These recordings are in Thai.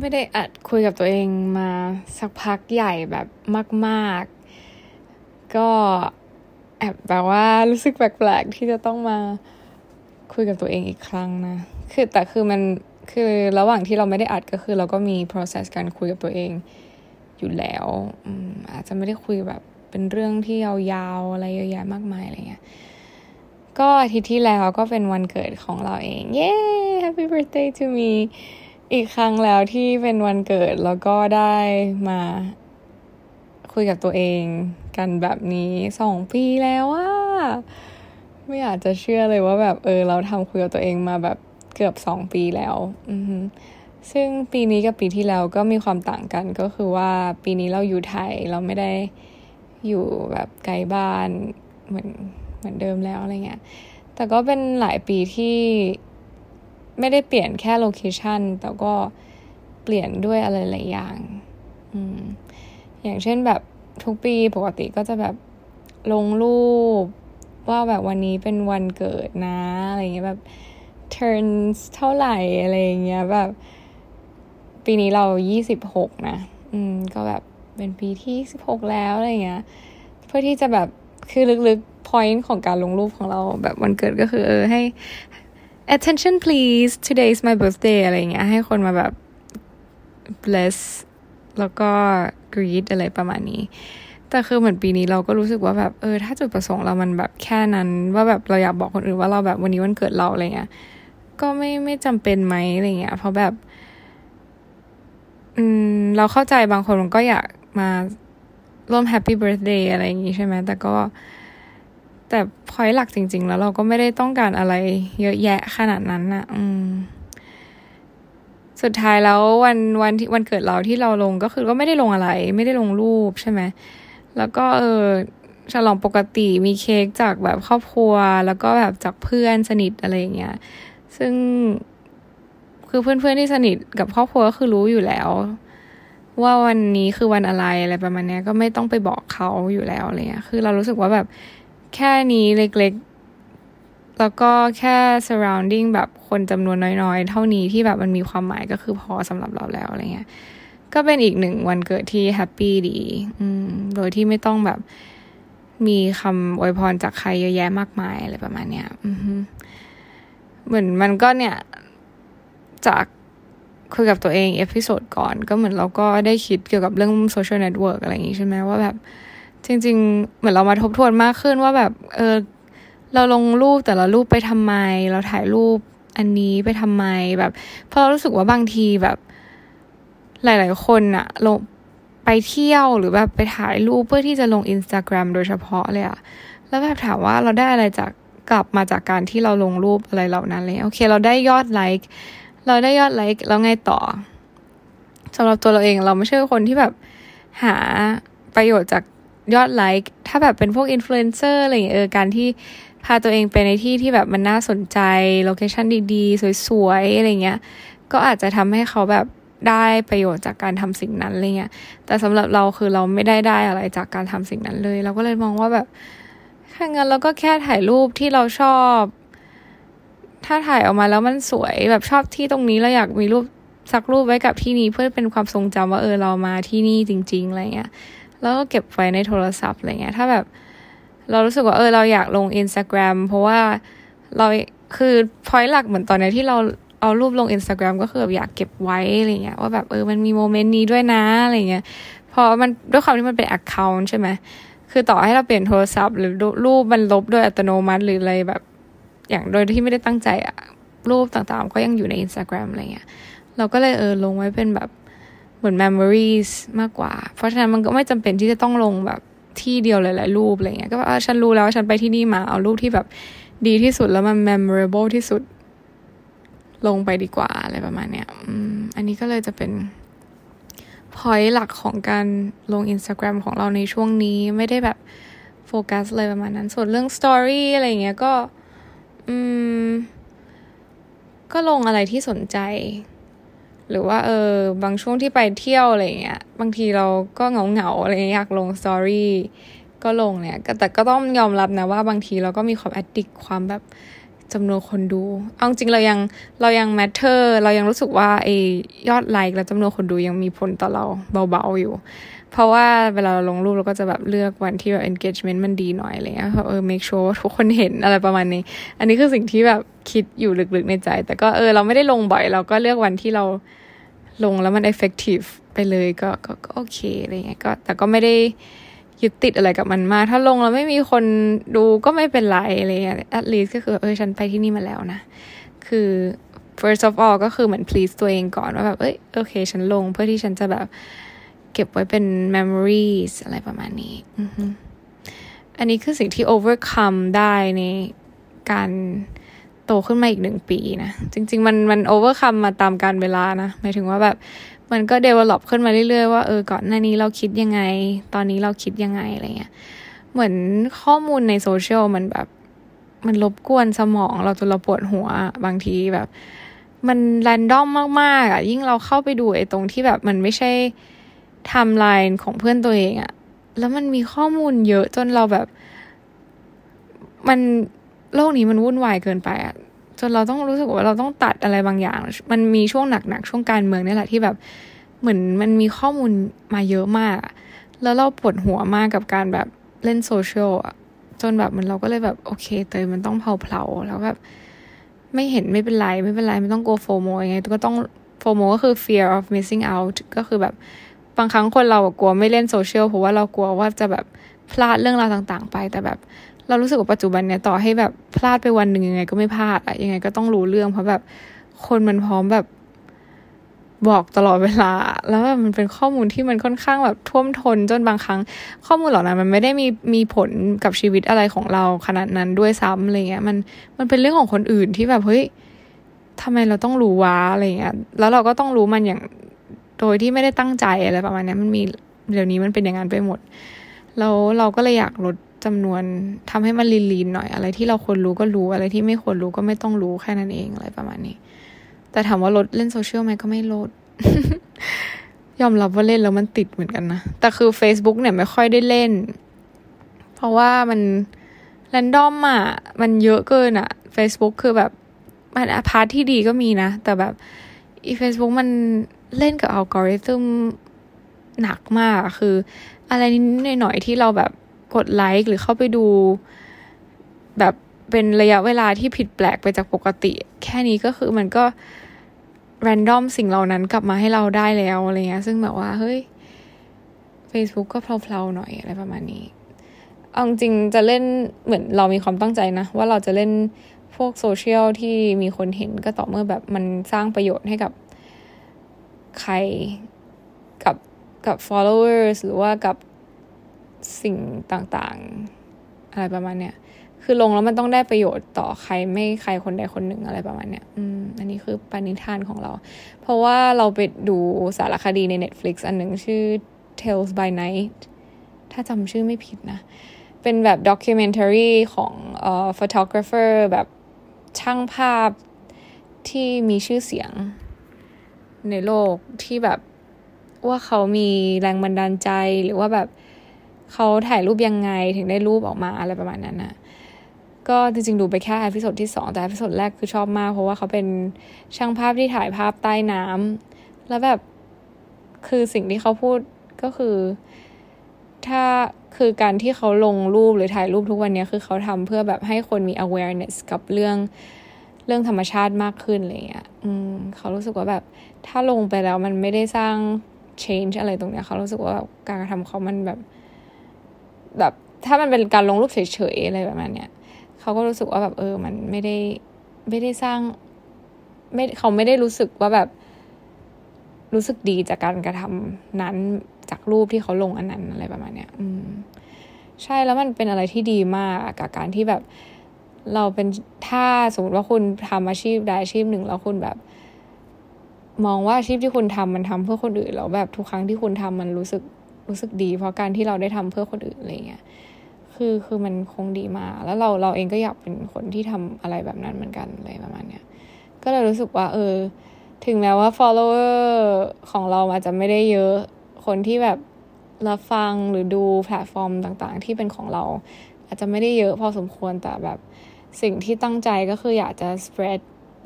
ไม่ได้อัดคุยกับตัวเองมาสักพักใหญ่แบบมาก ๆ ก็แอบแบบว่ารู้สึกแปลกๆที่จะต้องมาคุยกับตัวเองอีกครั้งนะ คือแต่คือมันคือระหว่างที่เราไม่ได้อัดก็คือเราก็มี process การคุยกับตัวเองอยู่แล้วอาจจะไม่ได้คุยแบบเป็นเรื่องที่ยาวๆอะไรเยอะแยะมากมายอะไรเงี้ย ก็อาทิตย์ที่แล้วก็เป็นวันเกิดของเราเอง เย้ happy birthday to me อีกครั้งแล้วที่เป็นวันเกิดแล้วก็ได้มาคุยกับตัวเองกันแบบนี้สองปีแล้วว่าไม่อยากจะเชื่อเลยว่าแบบเออ เราทำคุยกับตัวเองมาแบบเกือบสองปีแล้ว อือซึ่งปีนี้กับปีที่แล้วก็มีความต่างกันก็คือว่าปีนี้เราอยู่ไทยเราไม่ได้อยู่แบบไกลบ้านเหมือนเหมือนเดิมแล้วอะไรเงี้ยแต่ก็เป็นหลายปีที่ ไม่ได้เปลี่ยนแค่โลเคชันแต่ก็เปลี่ยนด้วยอะไรหลายอย่างอืมอย่างเช่นแบบทุกปีปกติก็จะแบบลงรูปว่าแบบวันนี้เป็นวันเกิดนะอะไรเงี้ยแบบ turns เท่าไหร่อะไรเงี้ยแบบ ปีนี้เรายี่สิบหกนะ อืม ก็แบบเป็นปีที่สิบหกแล้วอะไรเงี้ย เพื่อที่จะแบบคือลึกๆ point ของการลงรูปของเราแบบวันเกิดก็คือ เออให้ attention please today is my birthday อะไรเงี้ย ให้คนมาแบบ bless แล้วก็ greet อะไรประมาณนี้ แต่คือเหมือนปีนี้เราก็รู้สึกว่าแบบ เออ ถ้าจุดประสงค์เรามันแบบแค่นั้น ว่าแบบเราอยากบอกคนอื่นว่าเราแบบวันนี้วันเกิดเราอะไรเงี้ย ก็ไม่ไม่จำเป็นไหมอะไรเงี้ย เพราะแบบ อืม เราเข้าใจบางคนมันก็อยากมาร่วมแฮปปี้เบิร์ a เดย์อะไรอย่างงี้ใช่ไหม แต่ก็ แต่พอยหลักจริง ๆ แล้วเราก็ไม่ได้ต้องการอะไร เยอะแยะขนาดนั้นนะอืม สุดท้ายแล้ววันวันที่วันเกิดเราที่เราลงก็คือก็ไม่ได้ลงอะไร ไม่ได้ลงรูปใช่ไหมแล้วก็เออฉลองปกติมีเค้กจากแบบครอบครัว แล้วก็แบบจากเพื่อนสนิทอะไรอย่างเงี้ย ซึ่งคือเพื่อนๆที่สนิทกับครอบครัวก็คือรู้อยู่แล้ว ว่าวันนี้คือวันอะไรอะไรประมาณนี้ก็ไม่ต้องไปบอกเขาอยู่แล้วอะไรเงี้ย คือเรารู้สึกว่าแบบ แค่นี้เล็กๆ แล้วก็แค่ surrounding แบบคนจำนวนน้อยๆ เท่านี้ที่แบบมันมีความหมายก็คือพอสำหรับเราแล้วอะไรเงี้ย ก็เป็นอีกหนึ่งวันเกิดที่แฮปปี้ดี อืม โดยที่ไม่ต้องแบบมีคำอวยพรจากใครเยอะแยะมากมายอะไรประมาณเนี้ยเหมือนมันก็เนี่ย จากคุยกับตัวเอง episode ก่อน ก็เหมือนเราก็ได้คิดเกี่ยวกับเรื่องโซเชียลเน็ตเวิร์กอะไรอย่างงี้ใช่ไหมว่าแบบ จริง ๆ เหมือนเรามาทบทวนมากขึ้นว่าแบบ เออ เราลงรูปแต่ละรูปไปทำไม เราถ่ายรูปอันนี้ไปทำไมแบบเพราะเรารู้สึกว่าบางทีแบบ หลาย ๆ คนอะลงไปเที่ยวหรือแบบไปถ่ายรูปเพื่อที่จะลงอินสตาแกรมโดยเฉพาะเลยอะแล้วแบบถามว่าเราได้อะไรจากกลับมาจากการที่เราลงรูปอะไรเหล่านั้นเลยโอเค เราได้ยอดไลค์เราได้ยอดไลค์แล้วไงต่อสำหรับตัวเราเองเราไม่ใช่คนที่แบบหาประโยชน์จาก ยอดไลค์ถ้าแบบเป็นพวกอินฟลูเอนเซอร์อะไรอย่างเงี้ยเออการที่พาตัวเองไปในที่ที่แบบมันน่าสนใจ location ดีๆ สวยๆ อะไรเงี้ย ก็อาจจะทำให้เขาแบบได้ประโยชน์จากการทำสิ่งนั้นอะไรเงี้ย แต่สำหรับเราคือเราไม่ได้ได้อะไรจากการทำสิ่งนั้นเลย เราก็เลยมองว่าแบบแค่งั้นเราก็แค่ถ่ายรูปที่เราชอบ ถ้าถ่ายออกมาแล้วมันสวยแบบชอบที่ตรงนี้แล้วอยากมีรูปสักรูปไว้กับที่นี้เพื่อเป็นความทรงจำว่าเออเรามาที่นี่จริง ๆอะไรเงี้ย แล้วก็เก็บไว้ในโทรศัพท์อะไรเงี้ยถ้าแบบ เรารู้สึกว่าเออเราอยากลงอินสตาแกรมเพราะว่าเราคือ point หลักเหมือนตอนนี้ที่เราเอารูปลงอินสตาแกรมก็คือแบบอยากเก็บไว้อะไรเงี้ยว่าแบบเออมันมี moment นี้ด้วยนะอะไรเงี้ยพอมันด้วยความที่มันเป็นแอคเคาท์ใช่ไหมคือต่อให้เราเปลี่ยนโทรศัพท์ หรือรูปมันลบโดยอัตโนมัติหรืออะไรแบบ อย่างโดยที่ไม่ได้ตั้งใจอะรูปต่างๆ ก็ยังอยู่ใน Instagram อะไรเงี้ยเราก็เลยเออลงไว้เป็นแบบ เหมือน memories มากกว่า เพราะฉะนั้นมันก็ไม่จำเป็นที่จะต้องลงแบบที่เดียวหลายๆรูปอะไรเงี้ยก็ว่าฉันรู้แล้วฉันไปที่นี่มาเอารูปที่แบบดีที่สุดแล้วมัน memorable ที่สุดลงไปดีกว่าอะไรประมาณเนี้ยอืมอันนี้ก็เลยจะเป็น point หลักของการลง Instagram ของเราในช่วงนี้ไม่ได้แบบโฟกัสเลยประมาณนั้น ส่วนเรื่อง story อะไรเงี้ยก็ อืม ก็ลงอะไรที่สนใจ หรือว่าเออบางช่วงที่ไปเที่ยวอะไรเงี้ยบางทีเราก็เหงาเหงาอะไรอยากลง story ก็ลงเนี่ยแต่ก็ต้องยอมรับนะว่าบางทีเราก็มีความ addict ความแบบจำนวนคนดู เอาจริงเรายังเรายัง matter เรายังรู้สึกว่าไอยอดไลค์และจำนวนคนดูยังมีผลต่อเราเบาๆอยู่ เพราะว่าเวลาเราลงรูปเราก็จะแบบเลือกวันที่แบบ engagement มันดีหน่อยอะไรเงี้ยเออ make sure ว่าทุกคนเห็นอะไรประมาณนี้ อันนี้คือสิ่งที่แบบคิดอยู่ลึกๆในใจ แต่ก็เออเราไม่ได้ลงบ่อยเราก็เลือกวันที่เรา ลงแล้วมัน effective ไปเลยก็ก็โอเคอะไรเงี้ยก็แต่ก็ไม่ได้ยึดติดอะไรกับมันมาก ถ้าลงแล้วไม่มีคนดูก็ไม่เป็นไรอะไรเงี้ย at least ก็คือเออฉันไปที่นี่มาแล้วนะ คือ first of all ก็คือเหมือน please ตัวเองก่อนว่าแบบเอ้ยโอเค ฉันลงเพื่อที่ฉันจะแบบเก็บไว้เป็น memories อะไรประมาณนี้ อันนี้คือสิ่งที่ overcome ได้ในการ โตขึ้นมาอีกหนึ่งปีนะ จริง ๆ มันมัน overcome มมาตามการเวลานะ หมายถึงว่าแบบมันก็ develop ขึ้นมาเรื่อยๆว่าเออก่อนหน้านี้เราคิดยังไง ตอนนี้เราคิดยังไงอะไรเงี้ยเหมือนข้อมูลในโซเชียลมันแบบมันรบกวนสมองเราจนเราปวดหัวบางทีแบบ มัน random มากๆอะยิ่งเราเข้าไปดูไอ้ตรงที่แบบมันไม่ใช่ไทม์ไลน์ของเพื่อนตัวเองอะแล้วมันมีข้อมูลเยอะจนเราแบบ มัน โลกนี้มันวุ่นวายเกินไปอะจนเราต้องรู้สึกว่าเราต้องตัดอะไรบางอย่าง มันมีช่วงหนักๆช่วงการเมืองนี่แหละที่แบบเหมือนมันมีข้อมูลมาเยอะมาก แล้วเราปวดหัวมากกับการแบบเล่นโซเชียลอะจนแบบมันเราก็เลยแบบโอเคเตยมันต้องเพลาๆแล้วแบบไม่เห็นไม่เป็นไรไม่เป็นไรไม่ต้องกลัว FOMO ยังไงก็ต้อง FOMO ก็คือ fear of missing out ก็คือแบบบางครั้งคนเรากลัวไม่เล่นโซเชียลเพราะว่าเรากลัวว่าจะแบบพลาดเรื่องราวต่าง ๆ ไป แต่แบบ เรารู้สึกว่าปัจจุบันเนี่ยต่อให้แบบพลาดไปวันหนึ่งยังไงก็ไม่พลาดอะยังไงก็ต้องรู้เรื่องเพราะแบบคนมันพร้อมแบบบอกตลอดเวลา แล้วแบบมันเป็นข้อมูลที่มันค่อนข้างแบบท่วมทนจนบางครั้ง ข้อมูลเหล่านั้นมันไม่ได้มีมีผลกับชีวิตอะไรของเราขนาดนั้นด้วยซ้ำอะไรเงี้ยมันมันเป็นเรื่องของคนอื่นที่แบบเฮ้ยทำไมเราต้องรู้วะอะไรเงี้ยแล้วเราก็ต้องรู้มันอย่างโดยที่ไม่ได้ตั้งใจอะไรประมาณนี้มันมีเดี๋ยวนี้มันเป็นอย่างนั้นไปหมดแล้วเราก็เลยอยากลด จำนวนทำให้มันลีนลีนหน่อยอะไรที่เราควรรู้ก็รู้อะไรที่ไม่ควรรู้ก็ไม่ต้องรู้แค่นั้นเองอะไรประมาณนี้ แต่ถามว่าลดเล่นโซเชียลไหมก็ไม่ลด ยอมรับว่าเล่นแล้วมันติดเหมือนกันนะ แต่คือ Facebook เนี่ยไม่ค่อยได้เล่น เพราะว่ามัน random อะ มันเยอะเกินอะ Facebook คือแบบมัน part ที่ดีก็มีนะ แต่แบบอีเฟซบุ๊กมันเล่นกับอัลกอริทึมหนักมากคือ อะไรนิดหน่อยที่เราแบบ กดไลค์หรือเข้าไปดู แบบเป็นระยะเวลาที่ผิดแปลกไปจากปกติ แค่นี้ก็คือมันก็แรนดอมสิ่งเหล่านั้นกลับมาให้เราได้แล้วอะไรเงี้ยซึ่งแบบว่า เฮ้ย Facebook ก็เพลาๆหน่อยอะไรประมาณนี้เอาจริงจะเล่นเหมือนเรามีความตั้งใจนะ ว่าเราจะเล่นพวกโซเชียลที่มีคนเห็นก็ต่อเมื่อแบบมันสร้างประโยชน์ให้กับใครกับกับ followers หรือว่ากับ สิ่งต่างๆ อะไรประมาณเนี้ยคือลงแล้วมันต้องได้ประโยชน์ต่อใครไม่ใครคนใดคนหนึ่งอะไรประมาณเนี้ยอืมอันนี้คือปณิธานของเรา เพราะว่าเราไปดูสารคดีใน Netflix อันหนึ่งชื่อ Tales by Night ถ้าจำชื่อไม่ผิดนะ เป็นแบบด็อกิเมนทารีของเอ่อฟอโตกราฟเฟอร์แบบช่างภาพที่มีชื่อเสียงในโลกที่แบบว่าเขามีแรงบันดาลใจหรือว่าแบบ เขาถ่ายรูปยังไงถึงได้รูปออกมาอะไรประมาณนั้นนะก็จริงๆดูไปแค่ episode ที่สองแต่ episode แรกคือชอบมาก เพราะว่าเขาเป็นช่างภาพที่ถ่ายภาพใต้น้ำแล้วแบบคือสิ่งที่เขาพูดก็คือ ถ้าคือการที่เขาลงรูปหรือถ่ายรูปทุกวันนี้คือเขาทำเพื่อแบบให้คนมี awareness กับเรื่องเรื่องธรรมชาติมากขึ้นอะไรเงี้ยอืมเขารู้สึกว่าแบบ ถ้าลงไปแล้วมันไม่ได้สร้าง change อะไรตรงเนี้ยเขารู้สึกว่าการกระทำเขามันแบบ แบบถ้ามันเป็นการลงรูปเฉยๆอะไรแบบนั้นเนี่ยเขาก็รู้สึกว่าแบบเออ มันไม่ได้ไม่ได้สร้างไม่เขาไม่ได้รู้สึกว่าแบบ รู้สึกดีจากการกระทำนั้นจากรูปที่เขาลงอันนั้นอะไรประมาณเนี้ย อืม ใช่แล้วมันเป็นอะไรที่ดีมากกับการที่แบบ เราเป็นถ้าสมมติว่าคุณทำอาชีพใดอาชีพหนึ่งแล้วคุณแบบ มองว่าอาชีพที่คุณทำมันทำเพื่อคนอื่นแล้วแบบทุกครั้งที่คุณทำมันรู้สึก รู้สึกดี เพราะการที่เราได้ทำเพื่อคนอื่นอะไรเงี้ยคือคือมันคงดีมากแล้วเราเราเองก็อยากเป็นคนที่ทำอะไรแบบนั้นเหมือนกันอะไรประมาณเนี้ยก็เลยรู้สึกว่า เออ ถึงแม้ว่า follower ของเราอาจจะไม่ได้เยอะคนที่แบบรับฟังหรือดูแพลตฟอร์มต่างๆ ที่เป็นของเรา อาจจะไม่ได้เยอะพอสมควรแต่แบบสิ่งที่ตั้งใจก็คืออยากจะ spread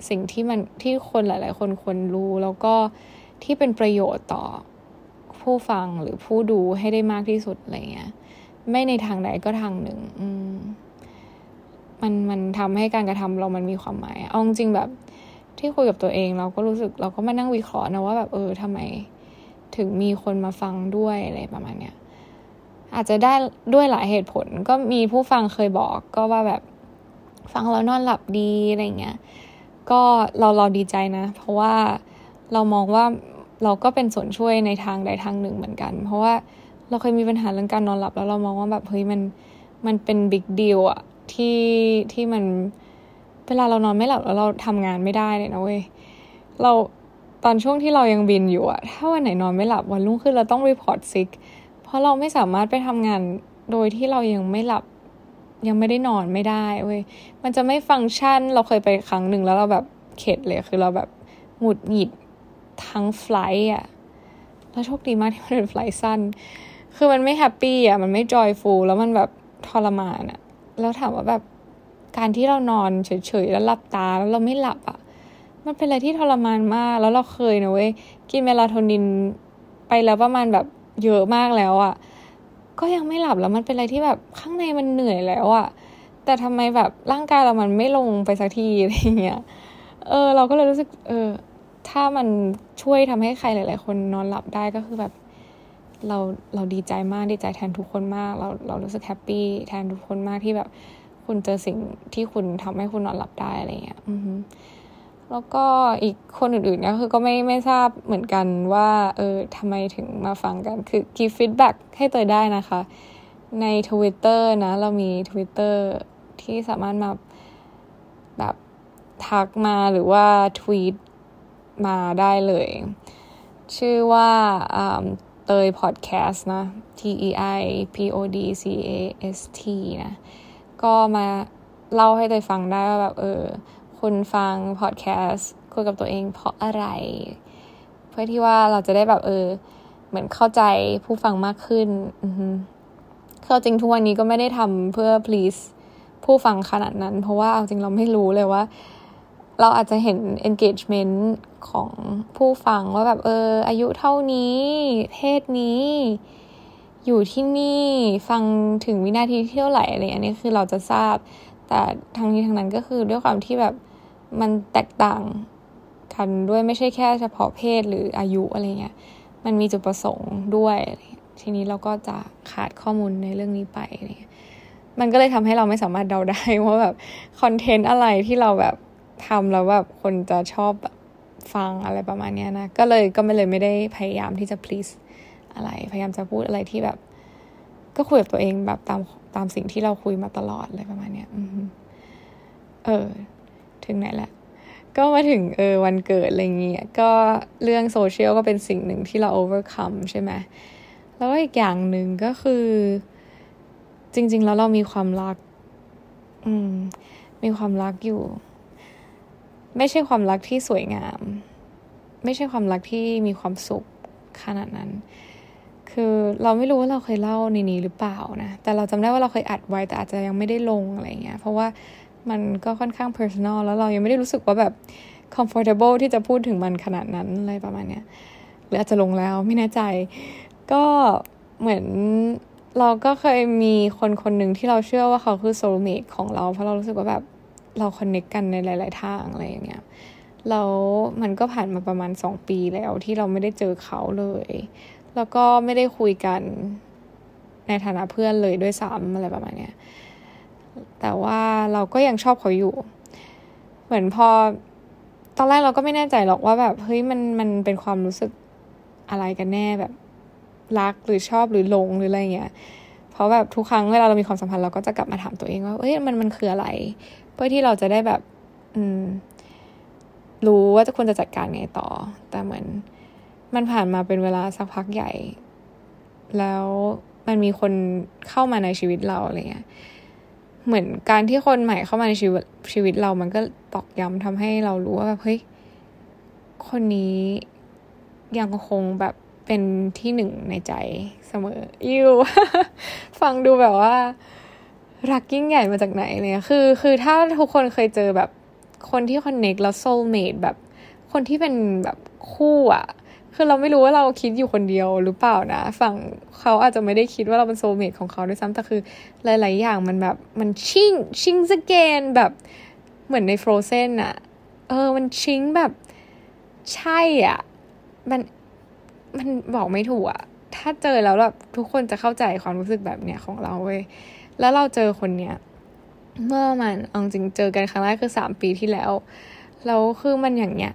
สิ่งที่มันที่คนหลาย ๆ คนควรรู้ แล้วก็ที่เป็นประโยชน์ต่อ ผู้ฟังหรือผู้ดูให้ได้มากที่สุดอะไรเงี้ยไม่ในทางใดก็ทางหนึ่ง อืม มันมันทำให้การกระทำเรามันมีความหมายเอาจริงแบบที่คุยกับตัวเอง เราก็รู้สึกเราก็มานั่งวิเคราะห์นะว่าแบบเออทำไม ถึงมีคนมาฟังด้วยอะไรประมาณเนี้ยอาจจะได้ด้วยหลายเหตุผล ก็มีผู้ฟังเคยบอก ก็ว่าแบบฟังแล้วนอนหลับดีอะไรเงี้ย ก็เราเราดีใจนะ เพราะว่าเรามองว่า เราก็เป็นส่วนช่วยในทางใดทางหนึ่งเหมือนกัน เพราะว่าเราเคยมีปัญหาเรื่องการนอนหลับ แล้วเรามองว่าแบบเฮ้ยมันมันเป็น big deal อะที่ที่มันเวลาเรานอนไม่หลับแล้วเราทำงานไม่ได้เลยนะเว้ยเราตอนช่วงที่เรายังบินอยู่อะถ้าวันไหนนอนไม่หลับวันรุ่งขึ้นเราต้อง report sickเพราะเราไม่สามารถไปทำงานโดยที่เรายังไม่หลับยังไม่ได้นอนไม่ได้เว้ยมันจะไม่ฟังก์ชัน เราเคยไปครั้งหนึ่งแล้วเราแบบเข็ดเลยคือเราแบบหงุดหงิด ทั้งไฟล์อะแล้วโชคดีมากที่มันเป็นไฟล์สั้น คือมันไม่แฮปปี้อะมันไม่จอยฟูลแล้วมันแบบทรมานอะแล้วถามว่าแบบการที่เรานอนเฉยๆแล้วหลับตาแล้วเราไม่หลับอะ่ะ มันเป็นอะไรที่ทรมานมาก แล้วเราเคยนะเว้ย กินเมลาโทนินไปแล้วประมาณแบบเยอะมากแล้วอะ่ะ ก็ยังไม่หลับแล้วมันเป็นอะไรที่แบบข้างในมันเหนื่อยแล้วอะ่ะ แต่ทำไมแบบร่างกายเรามันไม่ลงไปสักทีอะไรเงี้ย เออ เราก็เลยรู้สึก เออ ถ้ามันช่วยทำให้ใครหลาย ๆ คนนอนหลับได้ก็คือแบบเราเราดีใจมากดีใจแทนทุกคนมาก เราเรารู้สึก happy แทนทุกคนมากที่แบบคุณเจอสิ่งที่คุณทำให้คุณนอนหลับได้อะไรเงี้ยอือแล้วก็อีกคนอื่นๆก็คือก็ไม่ไม่ทราบเหมือนกันว่าเออทำไมถึงมาฟังกัน คือ give feedback ให้เตยได้นะคะ ใน Twitter นะ เรามี Twitter ที่สามารถมาแบบทักมาหรือว่าทวีต มาได้เลย ชื่อว่าเตยพอดแคสต์นะ T E I P O D C A S T นะ ก็มาเล่าให้เตยฟังได้ว่าแบบ เออ คุณฟังพอดแคสต์คุยกับตัวเองเพราะอะไร เพื่อที่ว่าเราจะได้แบบ เออ เหมือนเข้าใจผู้ฟังมากขึ้นอือคือจริงทุกวันนี้ก็ไม่ได้ทำเพื่อ please ผู้ฟังขนาดนั้น เพราะว่าเอาจริงเราไม่รู้เลยว่า เราอาจจะเห็น engagement ของผู้ฟังว่าแบบเออ อายุเท่านี้ เพศนี้ อยู่ที่นี่ฟังถึงวินาทีเที่ยวไหลอะไรอันนี้คือเราจะทราบ แต่ทางนี้ทางนั้นก็คือด้วยความที่แบบมันแตกต่างกันด้วยไม่ใช่แค่เฉพาะเพศหรืออายุอะไรเงี้ยมันมีจุดประสงค์ด้วย ทีนี้เราก็จะขาดข้อมูลในเรื่องนี้ไปเนี่ยมันก็เลยทำให้เราไม่สามารถเดาได้ว่าแบบคอนเทนต์อะไรที่เราแบบทำแล้วแบบคนจะชอบแบบ ฟังอะไรประมาณนี้นะ ก็เลยก็ไม่เลยไม่ได้พยายามที่จะ please อะไร พยายามจะพูดอะไรที่แบบ ก็คุยกับตัวเองแบบตามตามสิ่งที่เราคุยมาตลอดอะไรประมาณเนี้ยเออ ถึงไหนละ ก็มาถึงเออวันเกิดอะไรเงี้ย ก็เรื่องโซเชียลก็เป็นสิ่งหนึ่งที่เรา overcome ใช่ไหม แล้วอีกอย่างหนึ่งก็คือ จริง ๆ แล้วเรามีความรัก อืม มีความรักอยู่ ไม่ใช่ความรักที่สวยงาม ไม่ใช่ความรักที่มีความสุขขนาดนั้น คือเราไม่รู้ว่าเราเคยเล่าในนี้หรือเปล่านะ แต่เราจำได้ว่าเราเคยอัดไว้แต่อาจจะยังไม่ได้ลงอะไรเงี้ย เพราะว่ามันก็ค่อนข้าง personal แล้วเรายังไม่ได้รู้สึกว่าแบบ comfortable ที่จะพูดถึงมันขนาดนั้นอะไรประมาณเนี้ย หรืออาจจะลงแล้วไม่แน่ใจ ก็เหมือนเราก็เคยมีคนคนหนึ่งที่เราเชื่อว่าเขาคือ soulmate ของเรา เพราะเรารู้สึกว่าแบบ เราคอนเน็กกันในหลาย ๆ ทางอะไรอย่างเงี้ยแล้วมันก็ผ่านมาประมาณสองปีแล้วที่เราไม่ได้เจอเขาเลย แล้วก็ไม่ได้คุยกันในฐานะเพื่อนเลยด้วยซ้ำอะไรประมาณเนี้ยแต่ว่าเราก็ยังชอบเขาอยู่ เหมือนพอ ตอนแรกเราก็ไม่แน่ใจหรอกว่าแบบเฮ้ยมันมันเป็นความรู้สึกอะไรกันแน่แบบรักหรือชอบหรือหลงหรืออะไรเงี้ย เพราะแบบทุกครั้งเวลาเรามีความสัมพันธ์เราก็จะกลับมาถามตัวเองว่าเอ้ยมันมันคืออะไร เพื่อที่เราจะได้แบบ อืม รู้ว่าจะควรจะจัดการไงต่อ แต่เหมือนมันผ่านมาเป็นเวลาสักพักใหญ่ แล้วมันมีคนเข้ามาในชีวิตเราอะไรเงี้ยเหมือนการที่คนใหม่เข้ามาในชีวิตชีวิตเรามันก็ตอกย้ำทำให้เรารู้ว่าแบบเฮ้ยคนนี้ยังคงแบบเป็นที่หนึ่งในใจเสมอ ew ฟังดูแบบว่า รักยิ่งใหญ่มาจากไหนเนี่ยคือ คือถ้าทุกคนเคยเจอแบบคนที่ connect แล้ว soulmate แบบ คนที่เป็นแบบคู่อะคือเราไม่รู้ว่าเราคิดอยู่คนเดียวหรือเปล่านะ ฝั่งเขาอาจจะไม่ได้คิดว่าเราเป็น soulmate ของเขาด้วยซ้ำแต่คือ หลาย ๆ อย่างมันแบบมัน jinx jinx again แบบเหมือนใน Frozen อะเออ มันชิงแบบใช่อะมันมันบอกไม่ถูกอะถ้าเจอแล้วแบบทุกคนจะเข้าใจความรู้สึกแบบเนี้ยของเราเว้ย แล้วเราเจอคนเนี้ยเมื่อมันเอาจริงเจอกันครั้งแรกคือสามปีที่แล้วแล้วคือมันอย่างเนี้ย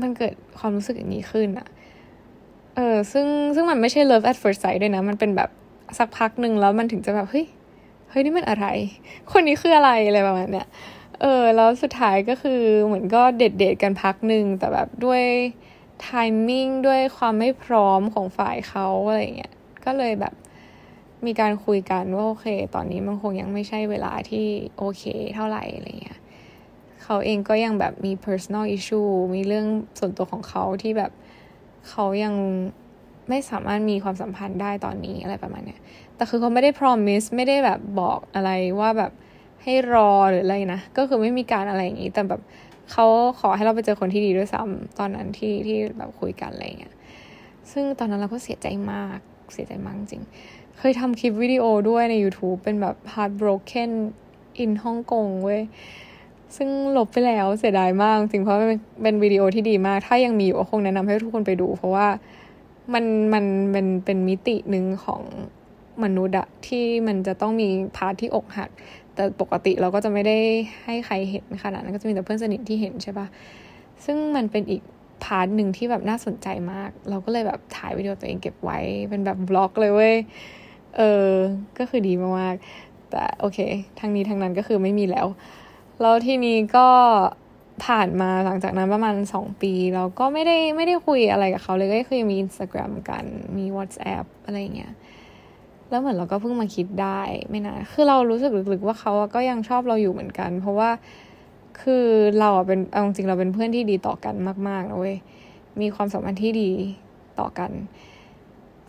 มันเกิดความรู้สึกอย่างนี้ขึ้นอะเออซึ่งซึ่งมันไม่ใช่ love at first sight ด้วยนะ มันเป็นแบบสักพักหนึ่งแล้วมันถึงจะแบบ เฮ้ย เฮ้ย นี่มันอะไร คนนี้คืออะไร อะไรประมาณเนี้ย เออ แล้วสุดท้ายก็คือเหมือนก็เด็ดเดทกันพักหนึ่งแต่แบบด้วยไทมิ่งด้วยความไม่พร้อมของฝ่ายเขาอะไรเงี้ย ก็เลยแบบ มีการคุยกันว่าโอเค ตอนนี้มันคงยังไม่ใช่เวลาที่โอเคเท่าไหร่อะไรเงี้ยเขาเองก็ยังแบบมี personal issue มีเรื่องส่วนตัวของเขาที่แบบเขายังไม่สามารถมีความสัมพันธ์ได้ตอนนี้อะไรประมาณเนี้ย แต่คือเขาไม่ได้ promise ไม่ได้แบบบอกอะไรว่าแบบให้รอหรืออะไรนะ ก็คือไม่มีการอะไรอย่างนี้ แต่แบบเขาขอให้เราไปเจอคนที่ดีด้วยซ้ำตอนนั้นที่ที่แบบคุยกันอะไรเงี้ย ซึ่งตอนนั้นเราก็เสียใจมาก เสียใจมากจริง เคยทำคลิปวิดีโอด้วยใน YouTube เป็นแบบ heartbroken in ฮ่องกงเว้ย ซึ่งลบไปแล้วเสียดายมากจริงเพราะเป็นเป็นวิดีโอที่ดีมาก ถ้ายังมีอยู่ก็คงแนะนำให้ทุกคนไปดู เพราะว่ามันมันเป็นเป็นมิติหนึ่งของมนุษย์อะที่มันจะต้องมี part ที่อกหัก แต่ปกติเราก็จะไม่ได้ให้ใครเห็นขนาดนั้นก็จะมีแต่เพื่อนสนิทที่เห็นใช่ปะซึ่งมันเป็นอีก part หนึ่งที่แบบน่าสนใจมาก เราก็เลยแบบถ่ายวิดีโอตัวเองเก็บไว้เป็นแบบ vlog เลยเว้ย เออ ก็คือดีมากๆ แต่โอเคทางนี้ทางนั้นก็คือไม่มีแล้ว แล้วทีนี้ก็ผ่านมาหลังจากนั้นประมาณสองปี เราก็ไม่ได้ไม่ได้คุยอะไรกับเขาเลยก็คือมี Instagram กันมี WhatsApp อะไรเงี้ยแล้วเหมือนเราก็เพิ่งมาคิดได้ไม่นานคือเรารู้สึกลึกๆว่าเขาก็ยังชอบเราอยู่เหมือนกัน เพราะว่าคือเราเป็นเอาจริงเราเป็นเพื่อนที่ดีต่อกันมากๆนะเว้ยมีความสัมพันธ์ที่ดีต่อกัน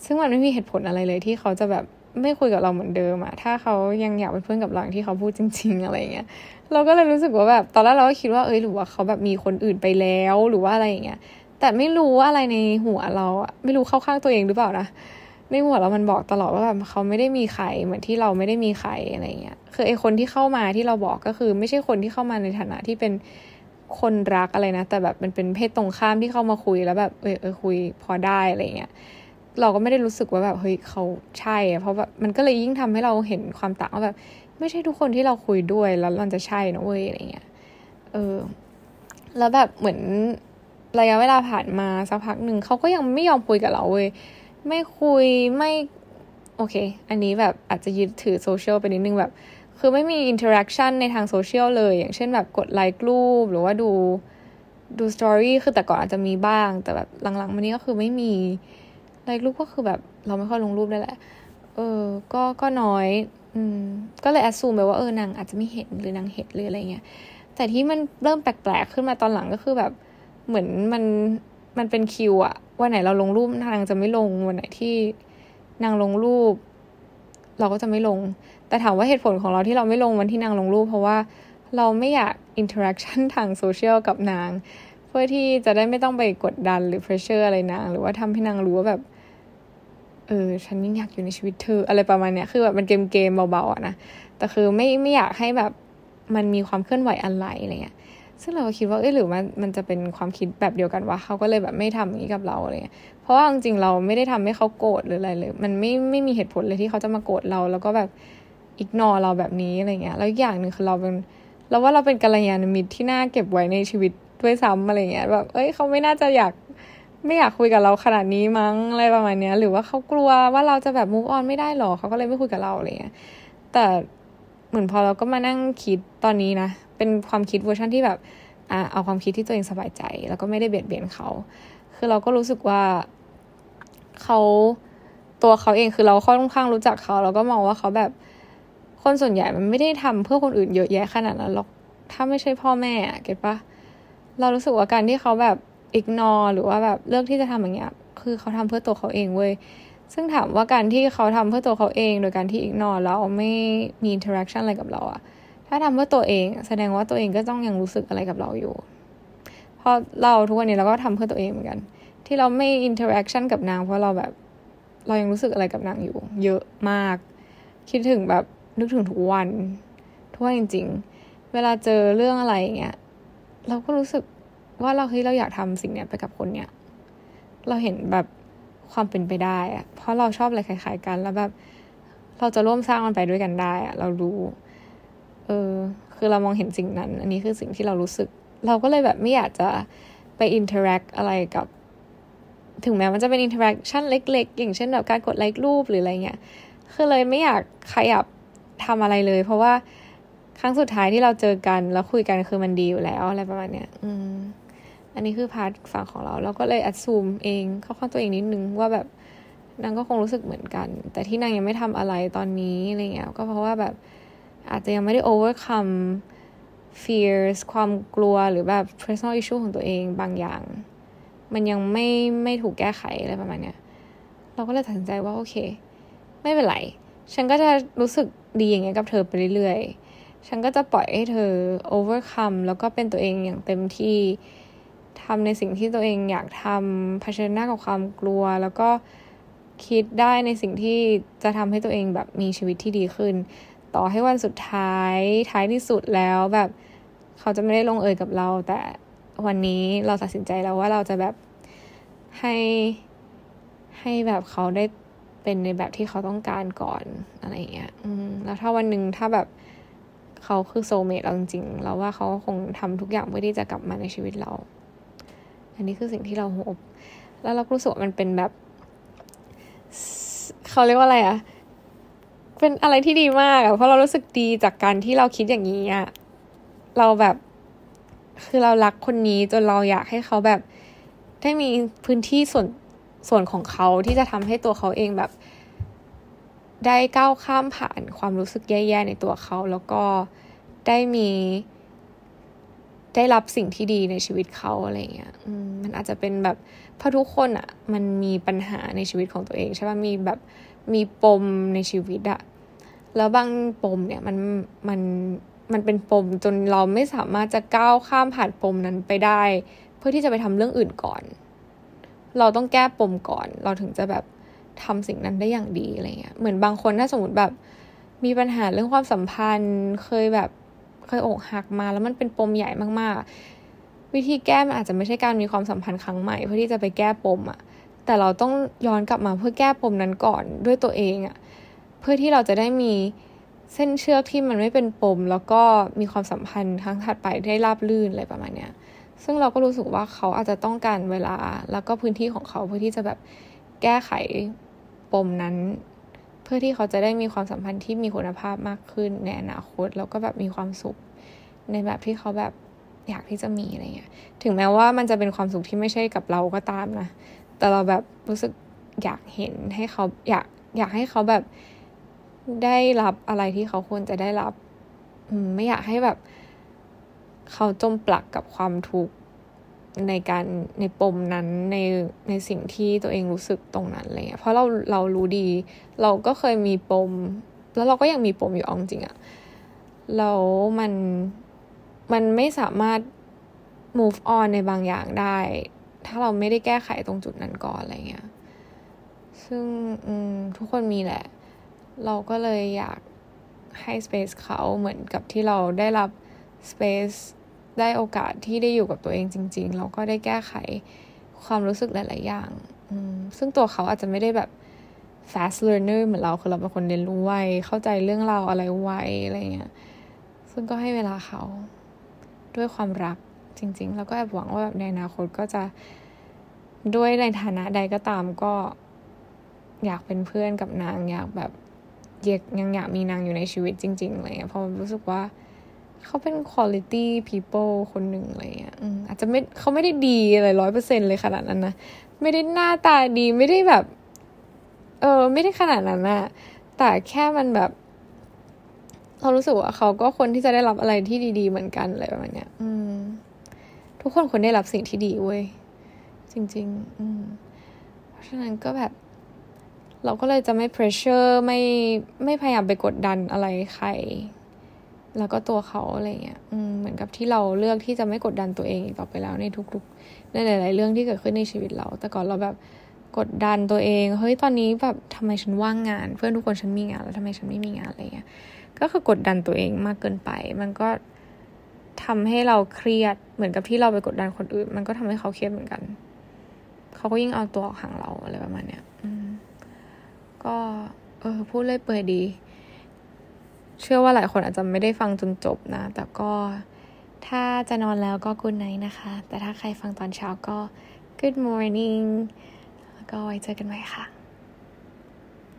ซึ่งมันไม่มีเหตุผลอะไรเลยที่เขาจะแบบ ไม่คุยกับเราเหมือนเดิมอะถ้าเขายังอยากเป็นเพื่อนกับเราที่เขาพูดจริง ๆ อะไรเงี้ย เราก็เลยรู้สึกว่าแบบตอนแรกเราก็คิดว่าเอ้ยหรือว่าเขาแบบมีคนอื่นไปแล้วหรือว่าอะไรอย่างเงี้ย แต่ไม่รู้ว่าอะไรในหัวเราอะไม่รู้เข้าข้างตัวเองหรือเปล่านะ ในหัวเรามันบอกตลอดว่าแบบเขาไม่ได้มีใครเหมือนที่เราไม่ได้มีใครอะไรเงี้ย คือไอคนที่เข้ามาที่เราบอกก็คือไม่ใช่คนที่เข้ามาในฐานะที่เป็นคนรักอะไรนะ แต่แบบมันเป็นเพศตรงข้ามที่เข้ามาคุยแล้วแบบเออเออคุยพอได้อะไรเงี้ย เราก็ไม่ได้รู้สึกว่าแบบเฮ้ยเขาใช่ เพราะแบบมันก็เลยยิ่งทำให้เราเห็นความต่างว่าแบบ ไม่ใช่ทุกคนที่เราคุยด้วยแล้วมันจะใช่นะเว้ยอะไรเงี้ยเออ แล้วแบบเหมือนระยะเวลาผ่านมาสักพักหนึ่งเขาก็ยังไม่ยอมคุยกับเราเว้ยไม่คุยไม่โอเค อันนี้แบบอาจจะยึดถือโซเชียลไปนิดนึงแบบ คือไม่มี interaction ในทางโซเชียลเลย อย่างเช่นแบบกดไลค์รูป หรือว่าดูดู story คือแต่ก่อนอาจจะมีบ้าง แต่แบบหลังๆมานี้ก็คือไม่มี ไลค์รูปก็คือแบบเราไม่ค่อยลงรูปได้แหละ เออ ก็ก็น้อย อืม ก็เลย assume ไปว่าเออนางอาจจะไม่เห็นหรือนางเห็นหรืออะไรเงี้ย แต่ที่มันเริ่มแปลกๆขึ้นมาตอนหลังก็คือแบบเหมือนมันมันเป็นคิวอะวันไหนเราลงรูปนางจะไม่ลงวันไหนที่นางลงรูป เราก็จะไม่ลง แต่ถามว่าเหตุผลของเราที่เราไม่ลงวันที่นางลงรูป เพราะว่าเราไม่อยาก interaction ทางโซเชียลกับนาง เพื่อที่จะได้ไม่ต้องไปกดดันหรือ pressure อะไรนาง หรือว่าทำให้นางรู้ว่าแบบ เออฉันยังอยากอยู่ในชีวิตเธอ อะไรประมาณเนี้ยคือแบบมันเกมเกมเบาๆอะนะแต่คือไม่ไม่อยากให้แบบมันมีความเคลื่อนไหวอะไรอะไรเงี้ยซึ่งเราก็คิดว่าเอ้ยหรือมันมันจะเป็นความคิดแบบเดียวกันวะเขาก็เลยแบบไม่ทำอย่างนี้กับเราอะไรเงี้ยเพราะว่าจริงๆเราไม่ได้ทำให้เขาโกรธหรืออะไรเลย มันไม่ไม่มีเหตุผลเลยที่เขาจะมาโกรธเรา แล้วก็แบบอิกนอเราแบบนี้อะไรเงี้ย แล้วอีกอย่างหนึ่งคือเราเป็นเราว่าเราเป็นกัลยาณมิตรที่น่าเก็บไว้ในชีวิตด้วยซ้ำอะไรเงี้ยแบบเอ้ยเขาไม่น่าจะอยาก ไม่อยากคุยกับเราขนาดนี้มั้งอะไรประมาณเนี้ย หรือว่าเขากลัวว่าเราจะแบบมุกออนไม่ได้หรอเขาก็เลยไม่คุยกับเราอะไรเงี้ยแต่เหมือนพอเราก็มานั่งคิดตอนนี้นะ เป็นความคิดเวอร์ชันที่แบบอะเอาความคิดที่ตัวเองสบายใจ แล้วก็ไม่ได้เบียดเบียนเขา คือเราก็รู้สึกว่าเขาตัวเขาเองคือเราค่อนข้างรู้จักเขาเราก็มองว่าเขาแบบคนส่วนใหญ่มันไม่ได้ทำเพื่อคนอื่นเยอะแยะขนาดนั้นหรอกถ้าไม่ใช่พ่อแม่get ปะเรารู้สึกว่าการที่เขาแบบ ignore หรือว่าแบบเลือกที่จะทำอย่างเงี้ย คือเขาทำเพื่อตัวเขาเองเว้ย ซึ่งถามว่าการที่เขาทำเพื่อตัวเขาเองโดยการที่ ignore แล้วไม่มี interaction อะไรกับเราอะถ้าทำเพื่อตัวเอง แสดงว่าตัวเองก็ต้องยังรู้สึกอะไรกับเราอยู่เพราะเราทุกวันนี้เราก็ทำเพื่อตัวเองเหมือนกัน ที่เราไม่ interaction กับนางเพราะเราแบบเรายังรู้สึกอะไรกับนางอยู่ เยอะมาก คิดถึงแบบนึกถึงทุกวันทุกวันจริง ๆ เวลาเจอเรื่องอะไรอย่างเงี้ยเราก็รู้สึก ว่าเราเฮ้ยเราอยากทำสิ่งเนี้ยไปกับคนเนี้ยเราเห็นแบบความเป็นไปได้อะเพราะเราชอบอะไรคล้ายๆกัน แล้วแบบเราจะร่วมสร้างมันไปด้วยกันได้อะเรารู้ เออ คือเรามองเห็นสิ่งนั้น อันนี้คือสิ่งที่เรารู้สึก เราก็เลยแบบไม่อยากจะไป interact อะไรกับ ถึงแม้มันจะเป็น interaction เล็ก ๆ อย่างเช่นแบบการกดไลค์รูปหรืออะไรเงี้ย คือเลยไม่อยากขยับทำอะไรเลย เพราะว่าครั้งสุดท้ายที่เราเจอกันแล้วคุยกันคือมันดีอยู่แล้วอะไรประมาณเนี้ย อืม อันนี้คือพาร์ทฝั่งของเรา เราก็เลยอัดซูมเองเข้าข้อตัวเองนิดนึงว่าแบบนางก็คงรู้สึกเหมือนกัน แต่ที่นางยังไม่ทำอะไรตอนนี้อะไรเงี้ยก็เพราะว่าแบบอาจจะยังไม่ได้ overcome fears ความกลัวหรือแบบ personal issue ของตัวเองบางอย่าง มันยังไม่ไม่ถูกแก้ไขอะไรประมาณเนี้ยเราก็เลยตัดสินใจว่าโอเค ไม่เป็นไร ฉันก็จะรู้สึกดีอย่างเงี้ยกับเธอไปเรื่อยๆ ฉันก็จะปล่อยให้เธอ overcome แล้วก็เป็นตัวเองอย่างเต็มที่ ทำในสิ่งที่ตัวเองอยากทำเผชิญหน้ากับความกลัว แล้วก็คิดได้ในสิ่งที่จะทำให้ตัวเองแบบมีชีวิตที่ดีขึ้น ต่อให้วันสุดท้ายท้ายที่สุดแล้วแบบเขาจะไม่ได้ลงเอยกับเรา แต่วันนี้เราตัดสินใจแล้วว่าเราจะแบบให้ให้แบบเขาได้เป็นในแบบที่เขาต้องการก่อนอะไรอย่างเงี้ย อืม แล้วถ้าวันหนึ่งถ้าแบบเขาคือโซเมตเราจริงๆ เราว่าเขาคงทำทุกอย่างเพื่อที่จะกลับมาในชีวิตเรา อันนี้คือสิ่งที่เราโฮปแล้วเรารู้สึกว่ามันเป็นแบบ เขาเรียกว่าอะไรอะเป็นอะไรที่ดีมากอะเพราะเรารู้สึกดีจากการที่เราคิดอย่างนี้อะเราแบบคือเรารักคนนี้จนเราอยากให้เขาแบบ ได้มีพื้นที่ส่วนส่วนของเขาที่จะทำให้ตัวเขาเองแบบ ได้ก้าวข้ามผ่านความรู้สึกแย่ๆในตัวเขา แล้วก็ได้มี ได้รับสิ่งที่ดีในชีวิตเขาอะไรเงี้ยมันอาจจะเป็นแบบเพราะทุกคนอะ่ะ มันมีปัญหาในชีวิตของตัวเองใช่ป่ะมีแบบมีปมในชีวิตอะแล้วบางปมเนี่ยมันมันมันเป็นปมจนเราไม่สามารถจะก้าวข้ามผ่านปมนั้นไปได้ เพื่อที่จะไปทำเรื่องอื่นก่อน เราต้องแก้ปมก่อน เราถึงจะแบบทำสิ่งนั้นได้อย่างดีอะไรเงี้ยเหมือนบางคนถ้าสมมติแบบมีปัญหาเรื่องความสัมพันธ์ เคยแบบ เคยอกหักมา แล้วมันเป็นปมใหญ่มากๆ วิธีแก้มันอาจจะไม่ใช่การมีความสัมพันธ์ครั้งใหม่เพื่อที่จะไปแก้ปมอะแต่เราต้องย้อนกลับมาเพื่อแก้ปมนั้นก่อนด้วยตัวเองอะเพื่อที่เราจะได้มีเส้นเชือกที่มันไม่เป็นปม แล้วก็มีความสัมพันธ์ครั้งถัดไปได้ราบลื่นอะไรประมาณเนี้ยซึ่งเราก็รู้สึกว่าเขาอาจจะต้องการเวลา แล้วก็พื้นที่ของเขาเพื่อที่จะแบบแก้ไขปมนั้น พื่อที่เขาจะได้มีความสัมพันธ์ที่มีคุณภาพมากขึ้นในอนาคต แล้วก็แบบมีความสุขในแบบที่เขาแบบอยากที่จะมีอะไรเงี้ย ถึงแม้ว่ามันจะเป็นความสุขที่ไม่ใช่กับเราก็ตามนะ แต่เราแบบรู้สึกอยากเห็นให้เขาอยากอยากให้เขาแบบได้รับอะไรที่เขาควรจะได้รับ ไม่อยากให้แบบ เขาจมปลักกับความทุกข์ ในการในปมนั้นในในสิ่งที่ตัวเองรู้สึกตรงนั้นอะไรเงี้ยเพราะเราเรารู้ดี เราก็เคยมีปม แล้วเราก็ยังมีปมอยู่อองจริงอะแล้วมันมันไม่สามารถ move on ในบางอย่างได้ ถ้าเราไม่ได้แก้ไขตรงจุดนั้นก่อนอะไรเงี้ยซึ่งทุกคนมีแหละ เราก็เลยอยากให้ space เขาเหมือนกับที่เราได้รับ space ได้โอกาสที่ได้อยู่กับตัวเองจริง ๆ แล้วก็ได้แก้ไขความรู้สึกหลาย ๆ อย่างซึ่งตัวเขาอาจจะไม่ได้แบบ fast learner เหมือนเราคือเราเป็นคนเรียนรู้ไวเข้าใจเรื่องราวอะไรไวอะไรเงี้ยซึ่งก็ให้เวลาเขาด้วยความรักจริง ๆ แล้วก็แอบหวังว่าแบบในอนาคตก็จะด้วยในฐานะใดก็ตามก็อยากเป็นเพื่อนกับนางอยากแบบยังอยากมีนางอยู่ในชีวิตจริง ๆเงี้ยเพราะรู้สึกว่า เขาเป็น quality people คนหนึ่งอะไรเงี้ยอาจจะไม่เขาไม่ได้ดีอะไรร้อยเปอร์เซ็นเลยขนาดนั้นนะ ไม่ได้หน้าตาดีไม่ได้แบบ เออ ไม่ได้ขนาดนั้นนะแต่แค่มันแบบ เรารู้สึกว่าเขาก็คนที่จะได้รับอะไรที่ดี ๆ เหมือนกันอะไรประมาณเนี้ย อืม ทุกคนควรได้รับสิ่งที่ดีเว้ย จริง ๆ อืม เพราะฉะนั้นก็แบบ เราก็เลยจะไม่ pressure ไม่ไม่พยายามไปกดดันอะไรใคร แล้วก็ตัวเขาอะไรเงี้ยเหมือนกับที่เราเลือกที่จะไม่กดดันตัวเองอีกต่อไปแล้วในทุกๆในหลาย ๆ เรื่องที่เกิดขึ้นในชีวิตเรา แต่ก่อนเราแบบกดดันตัวเอง เฮ้ย ตอนนี้แบบทำไมฉันว่างงาน เพื่อนทุกคนฉันมีงาน แล้วทำไมฉันไม่มีงานอะไรเงี้ย ก็คือกดดันตัวเองมากเกินไป มันก็ทำให้เราเครียด เหมือนกับที่เราไปกดดันคนอื่น มันก็ทำให้เขาเครียดเหมือนกัน เขาก็ยิ่งเอาตัวห่างเราอะไรประมาณเนี้ย อืม ก็ เออ พูดเลยเปื่อยดี เชื่อว่าหลายคนอาจจะไม่ได้ฟังจนจบนะ แต่ก็ถ้าจะนอนแล้วก็กุนไนนะคะ แต่ถ้าใครฟังตอนเช้าก็ good morning ก็ไว้เจอกันใหม่ค่ะ